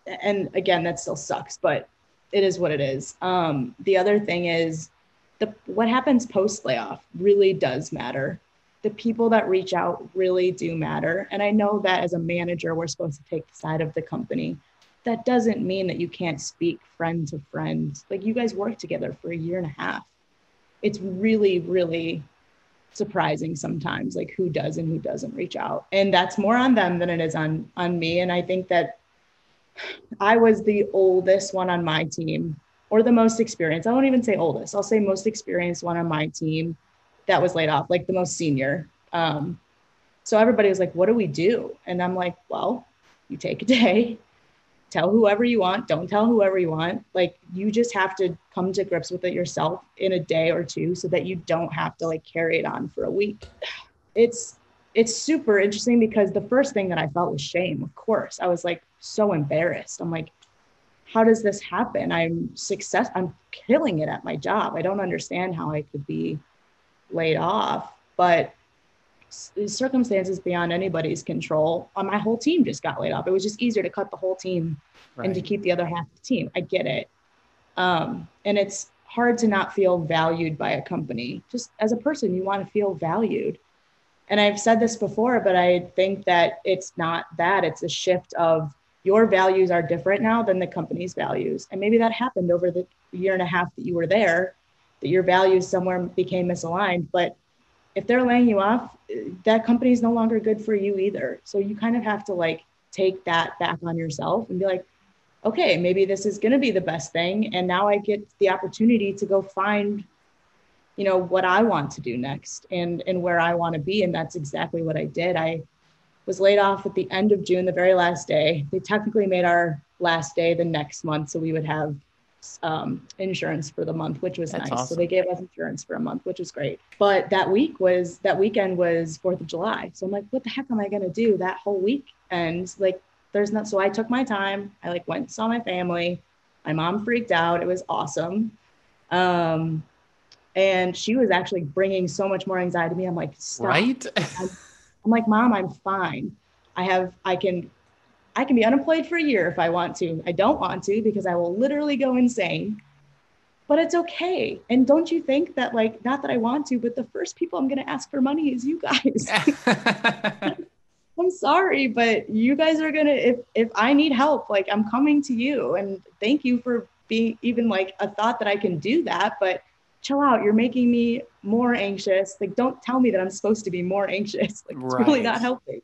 and again, that still sucks, but it is what it is. Um, the other thing is the what happens post layoff really does matter. The people that reach out really do matter. And I know that as a manager, we're supposed to take the side of the company. That doesn't mean that you can't speak friend to friend. Like you guys work together for a year and a half. It's really, really surprising sometimes, like who does and who doesn't reach out. And that's more on them than it is on on me. And I think that I was the oldest one on my team or the most experienced. I won't even say oldest. I'll say most experienced one on my team that was laid off, like the most senior. Um, so everybody was like, "What do we do?" And I'm like, "Well, you take a day, tell whoever you want, don't tell whoever you want. Like you just have to come to grips with it yourself in a day or two, so that you don't have to like carry it on for a week." It's it's super interesting because the first thing that I felt was shame. Of course, I was like so embarrassed. I'm like, how does this happen? I'm success. I'm killing it at my job. I don't understand how I could be laid off, but circumstances beyond anybody's control. Uh, my whole team just got laid off. It was just easier to cut the whole team right. and to keep the other half of the team. I get it. Um, and it's hard to not feel valued by a company. Just as a person, you want to feel valued. And I've said this before, but I think that it's not that. It's a shift of your values are different now than the company's values. And maybe that happened over the year and a half that you were there, that your values somewhere became misaligned. But if they're laying you off, that company is no longer good for you either. So you kind of have to like take that back on yourself and be like, okay, maybe this is going to be the best thing. And now I get the opportunity to go find, you know, what I want to do next and, and where I want to be. And that's exactly what I did. I, was laid off at the end of June, the very last day. They technically made our last day the next month, so we would have um, insurance for the month, which was That's nice. Awesome. So they gave us insurance for a month, which was great. But that week was that weekend was Fourth of July, so I'm like, what the heck am I gonna do that whole week? And like, there's not. So I took my time. I like went and saw my family. My mom freaked out. It was awesome. Um, and she was actually bringing so much more anxiety to me. I'm like, Stop. right. I'm like, mom, I'm fine. I have, I can, I can be unemployed for a year if I want to. I don't want to because I will literally go insane. But it's okay. And don't you think that, like, not that I want to, but the first people I'm going to ask for money is you guys. I'm sorry, but you guys are gonna if if I need help, like I'm coming to you. And thank you for being even like a thought that I can do that. But chill out. You're making me more anxious. Like, don't tell me that I'm supposed to be more anxious. Like, it's right. really not helping.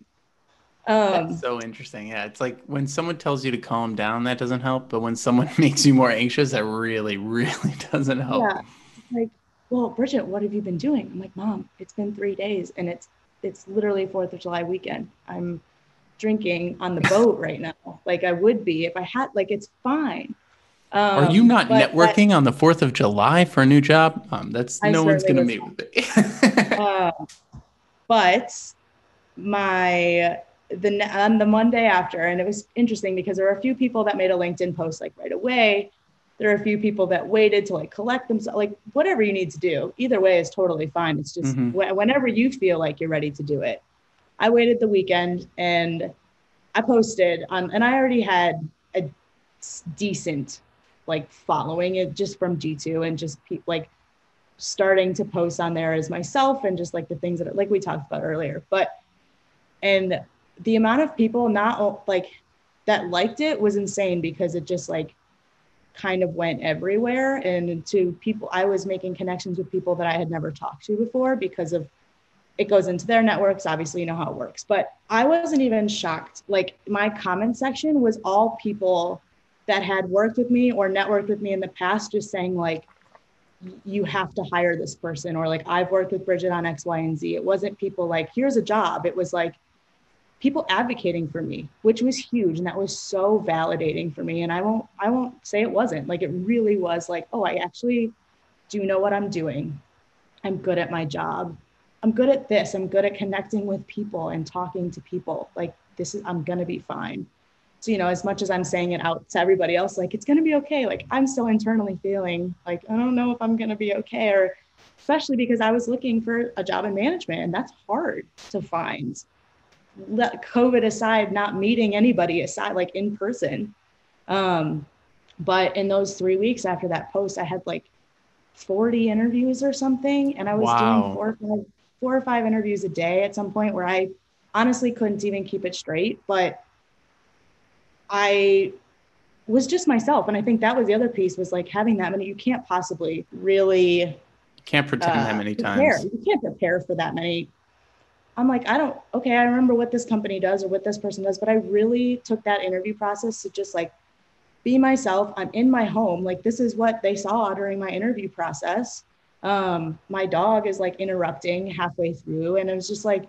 Um, That's so interesting. Yeah, it's like when someone tells you to calm down, that doesn't help. But when someone makes you more anxious, that really, really doesn't help. Yeah. Like, well, Bridget, what have you been doing? I'm like, Mom, it's been three days, and it's it's literally Fourth of July weekend. I'm drinking on the boat right now, like I would be if I had. Like, it's fine. Um, Are you not networking that, on the Fourth of July for a new job? Um, that's I no one's going to meet with me. uh, but my the on the Monday after, and it was interesting because there were a few people that made a LinkedIn post like right away. There are a few people that waited to like collect themselves, like whatever you need to do. Either way is totally fine. It's just mm-hmm. wh- whenever you feel like you're ready to do it. I waited the weekend and I posted on, and I already had a decent like following it just from G2 and just pe- like starting to post on there as myself and just like the things that like we talked about earlier. But and the amount of people not like that liked it was insane because it just like kind of went everywhere. And to people i was making connections with people that i had never talked to before because of it goes into their networks. Obviously you know how it works. But i wasn't even shocked. Like my comment section was all people that had worked with me or networked with me in the past just saying like you have to hire this person or like i've worked with bridget on x y and z. It wasn't people like here's a job. It was like people advocating for me which was huge and that was so validating for me. And i won't i won't say it wasn't. Like it really was like oh i actually do know what i'm doing. I'm good at my job. I'm good at this. I'm good at connecting with people and talking to people. Like this is i'm going to be fine so you know as much as i'm saying it out to everybody else like it's going to be okay. Like i'm still internally feeling like i don't know if i'm going to be okay or especially because i was looking for a job in management and that's hard to find. Let covid aside not meeting anybody aside like in person. Um but in those three weeks after that post i had like 40 interviews or something and i was wow. doing four or, five, four or five interviews a day at some point where i honestly couldn't even keep it straight but I was just myself. And I think that was the other piece was like having that many, you can't possibly really can't pretend uh, that many prepare. times. You can't prepare for that many. I'm like, I don't, okay, I remember what this company does or what this person does, but I really took that interview process to just like be myself. I'm in my home. Like, this is what they saw during my interview process. Um, my dog is like interrupting halfway through. And it was just like,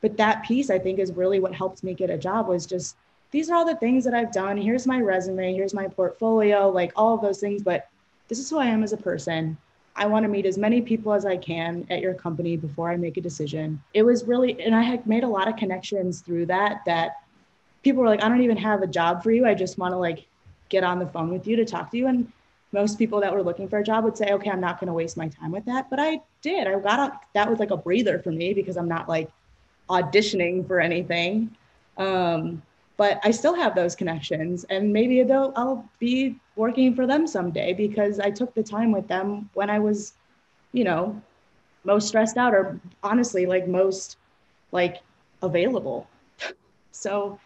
but that piece I think is really what helped me get a job was just these are all the things that I've done. Here's my resume, here's my portfolio, like all of those things. But this is who I am as a person. I want to meet as many people as I can at your company before I make a decision. It was really, and I had made a lot of connections through that, that people were like, I don't even have a job for you. I just want to like get on the phone with you to talk to you. And most people that were looking for a job would say, okay, I'm not going to waste my time with that. But I did. I got up, that was like a breather for me because I'm not like auditioning for anything. Um, but I still have those connections and maybe they'll I'll be working for them someday because I took the time with them when I was, you know, most stressed out or honestly like most like available. so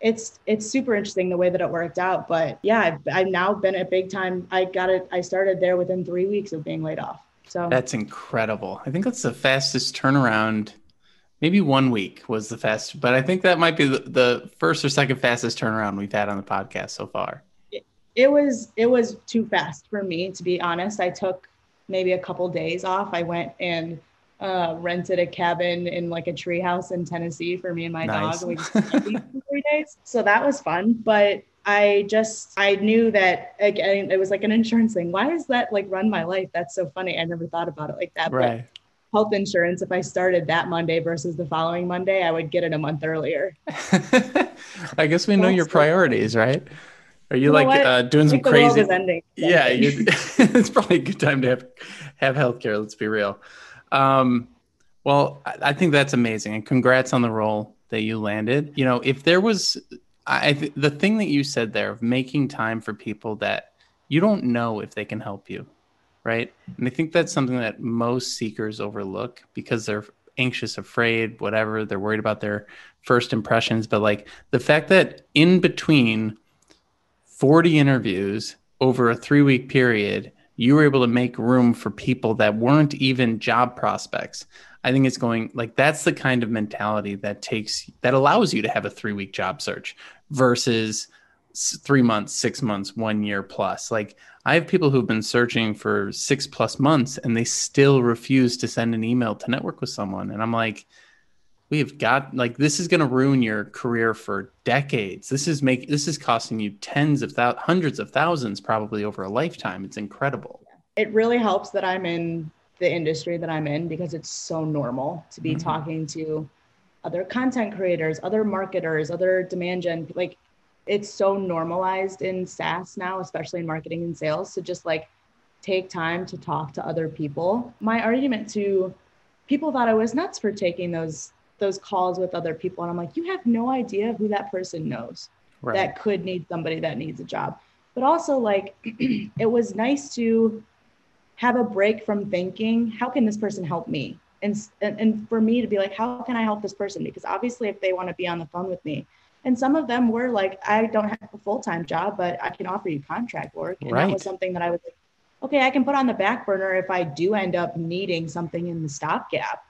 it's it's super interesting the way that it worked out. But yeah, I've, I've now been a big time. I got it. I started there within three weeks of being laid off. So that's incredible. I think that's the fastest turnaround Maybe one week was the fast, but I think that might be the, the first or second fastest turnaround we've had on the podcast so far. It, it was it was too fast for me to be honest. I took maybe a couple days off. I went and uh, rented a cabin in like a treehouse in Tennessee for me and my nice. dog. We just three days, so that was fun. But I just I knew that again it was like an insurance thing. Why is that like run my life? That's so funny. I never thought about it like that. Right. But health insurance, if I started that Monday versus the following Monday, I would get it a month earlier. I guess we know your priorities, right? Are you, you like uh, doing some crazy? Ending, Yeah, it's probably a good time to have have healthcare. Let's be real. Um, well, I think that's amazing, and congrats on the role that you landed. You know, if there was, I th- the thing that you said there of making time for people that you don't know if they can help you, right? And I think that's something that most seekers overlook because they're anxious, afraid, whatever. They're worried about their first impressions. But like the fact that in between 40 interviews over a three week period, you were able to make room for people that weren't even job prospects. I think it's going like that's the kind of mentality that takes that allows you to have a three week job search versus three months, six months, one year plus. Like I have people who've been searching for six plus months and they still refuse to send an email to network with someone. And I'm like, we have got like this is going to ruin your career for decades. This is make this is costing you tens of thousands, hundreds of thousands probably over a lifetime. It's incredible. It really helps that I'm in the industry that I'm in because it's so normal to be mm-hmm. talking to other content creators, other marketers, other demand gen like it's so normalized in SaaS now, especially in marketing and sales, to just like take time to talk to other people. My argument to people thought I was nuts for taking those those calls with other people and I'm like, you have no idea who that person knows right. that could need somebody that needs a job. But also like it was nice to have a break from thinking, how can this person help me? And, and, and for me to be like, how can I help this person? Because obviously if they want to be on the phone with me, And some of them were like, I don't have a full time job, but I can offer you contract work. And right. that was something that I was like, okay, I can put on the back burner if I do end up needing something in the stopgap.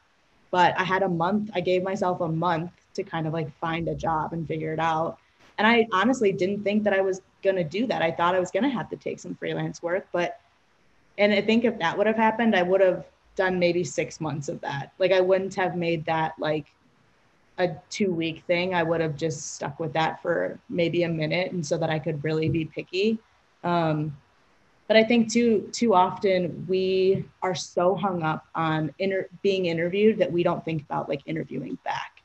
But I had a month, I gave myself a month to kind of like find a job and figure it out. And I honestly didn't think that I was going to do that. I thought I was going to have to take some freelance work. But, and I think if that would have happened, I would have done maybe six months of that. Like I wouldn't have made that like a two week thing. I would have just stuck with that for maybe a minute and so that I could really be picky. Um, but I think too too often we are so hung up on inter- being interviewed that we don't think about like interviewing back.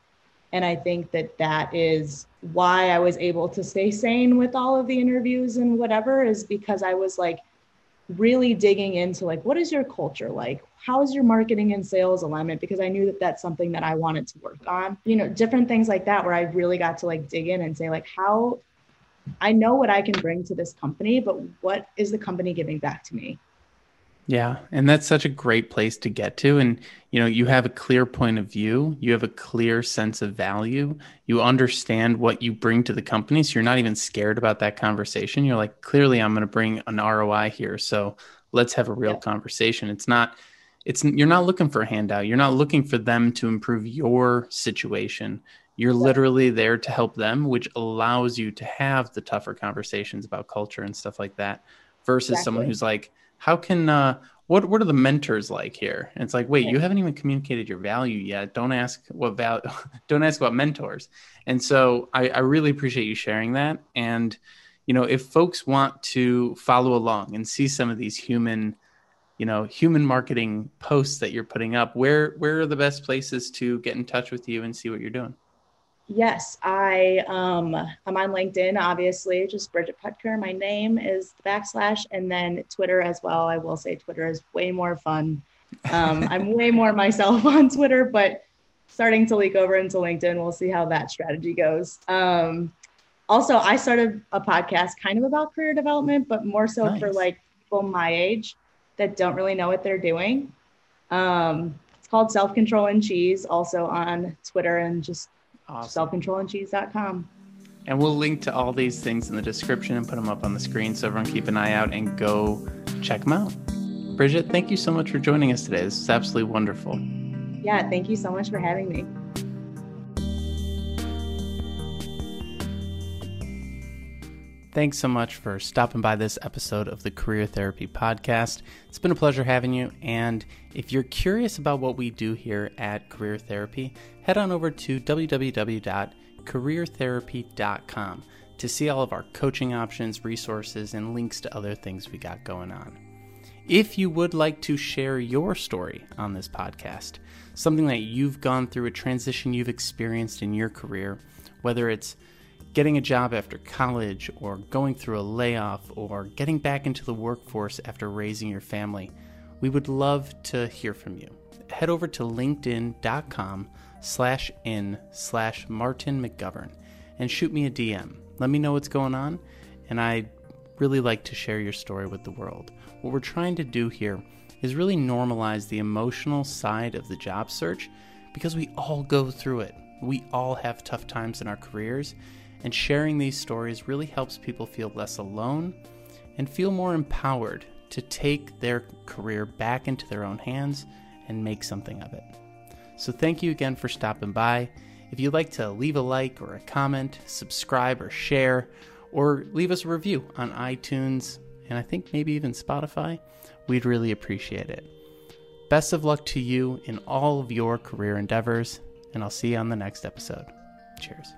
And I think that that is why I was able to stay sane with all of the interviews and whatever is because I was like really digging into like what is your culture like? How is your marketing and sales alignment? Because i knew that that's something that i wanted to work on. You know different things like that where i really got to like dig in and say like how I know what I can bring to this company, but what is the company giving back to me? Yeah, and that's such a great place to get to and you know, you have a clear point of view, you have a clear sense of value, you understand what you bring to the company, so you're not even scared about that conversation. You're like, clearly I'm going to bring an ROI here, so let's have a real conversation. It's not it's you're not looking for a handout. You're not looking for them to improve your situation. You're literally there to help them, which allows you to have the tougher conversations about culture and stuff like that versus exactly. someone who's like, how can, uh, what, what are the mentors like here? And it's like, wait, you haven't even communicated your value yet. Don't ask what value, don't ask about mentors. And so I, I really appreciate you sharing that. And, you know, if folks want to follow along and see some of these human, you know human marketing posts that you're putting up where where are the best places to get in touch with you and see what you're doing Yes, I um I'm on LinkedIn, obviously, just Bridget Poetker. My name is the backslash, and then Twitter as well. I will say Twitter is way more fun. Um, I'm way more myself on Twitter, but starting to leak over into LinkedIn. We'll see how that strategy goes. Um, also, I started a podcast kind of about career development, but more so nice. for like people my age that don't really know what they're doing. Um, it's called Self Control and Cheese, also on Twitter and just Awesome. Selfcontrolandcheese.com. And we'll link to all these things in the description and put them up on the screen so everyone keep an eye out and go check them out. Bridget, thank you so much for joining us today. This is absolutely wonderful. Yeah, thank you so much for having me. Thanks so much for stopping by this episode of the Career Therapy Podcast. It's been a pleasure having you. And if you're curious about what we do here at Career Therapy, head on over to www.careertherapy.com to see all of our coaching options, resources, and links to other things we got going on. If you would like to share your story on this podcast, something that you've gone through, a transition you've experienced in your career, whether it's getting a job after college, or going through a layoff, or getting back into the workforce after raising your family, we would love to hear from you. Head over to linkedin.com slash in slash Martin McGovern and shoot me a DM. Let me know what's going on, and I'd really like to share your story with the world. What we're trying to do here is really normalize the emotional side of the job search because we all go through it. We all have tough times in our careers, and sharing these stories really helps people feel less alone and feel more empowered to take their career back into their own hands and make something of it. So, thank you again for stopping by. If you'd like to leave a like or a comment, subscribe or share, or leave us a review on iTunes and I think maybe even Spotify, we'd really appreciate it. Best of luck to you in all of your career endeavors, and I'll see you on the next episode. Cheers.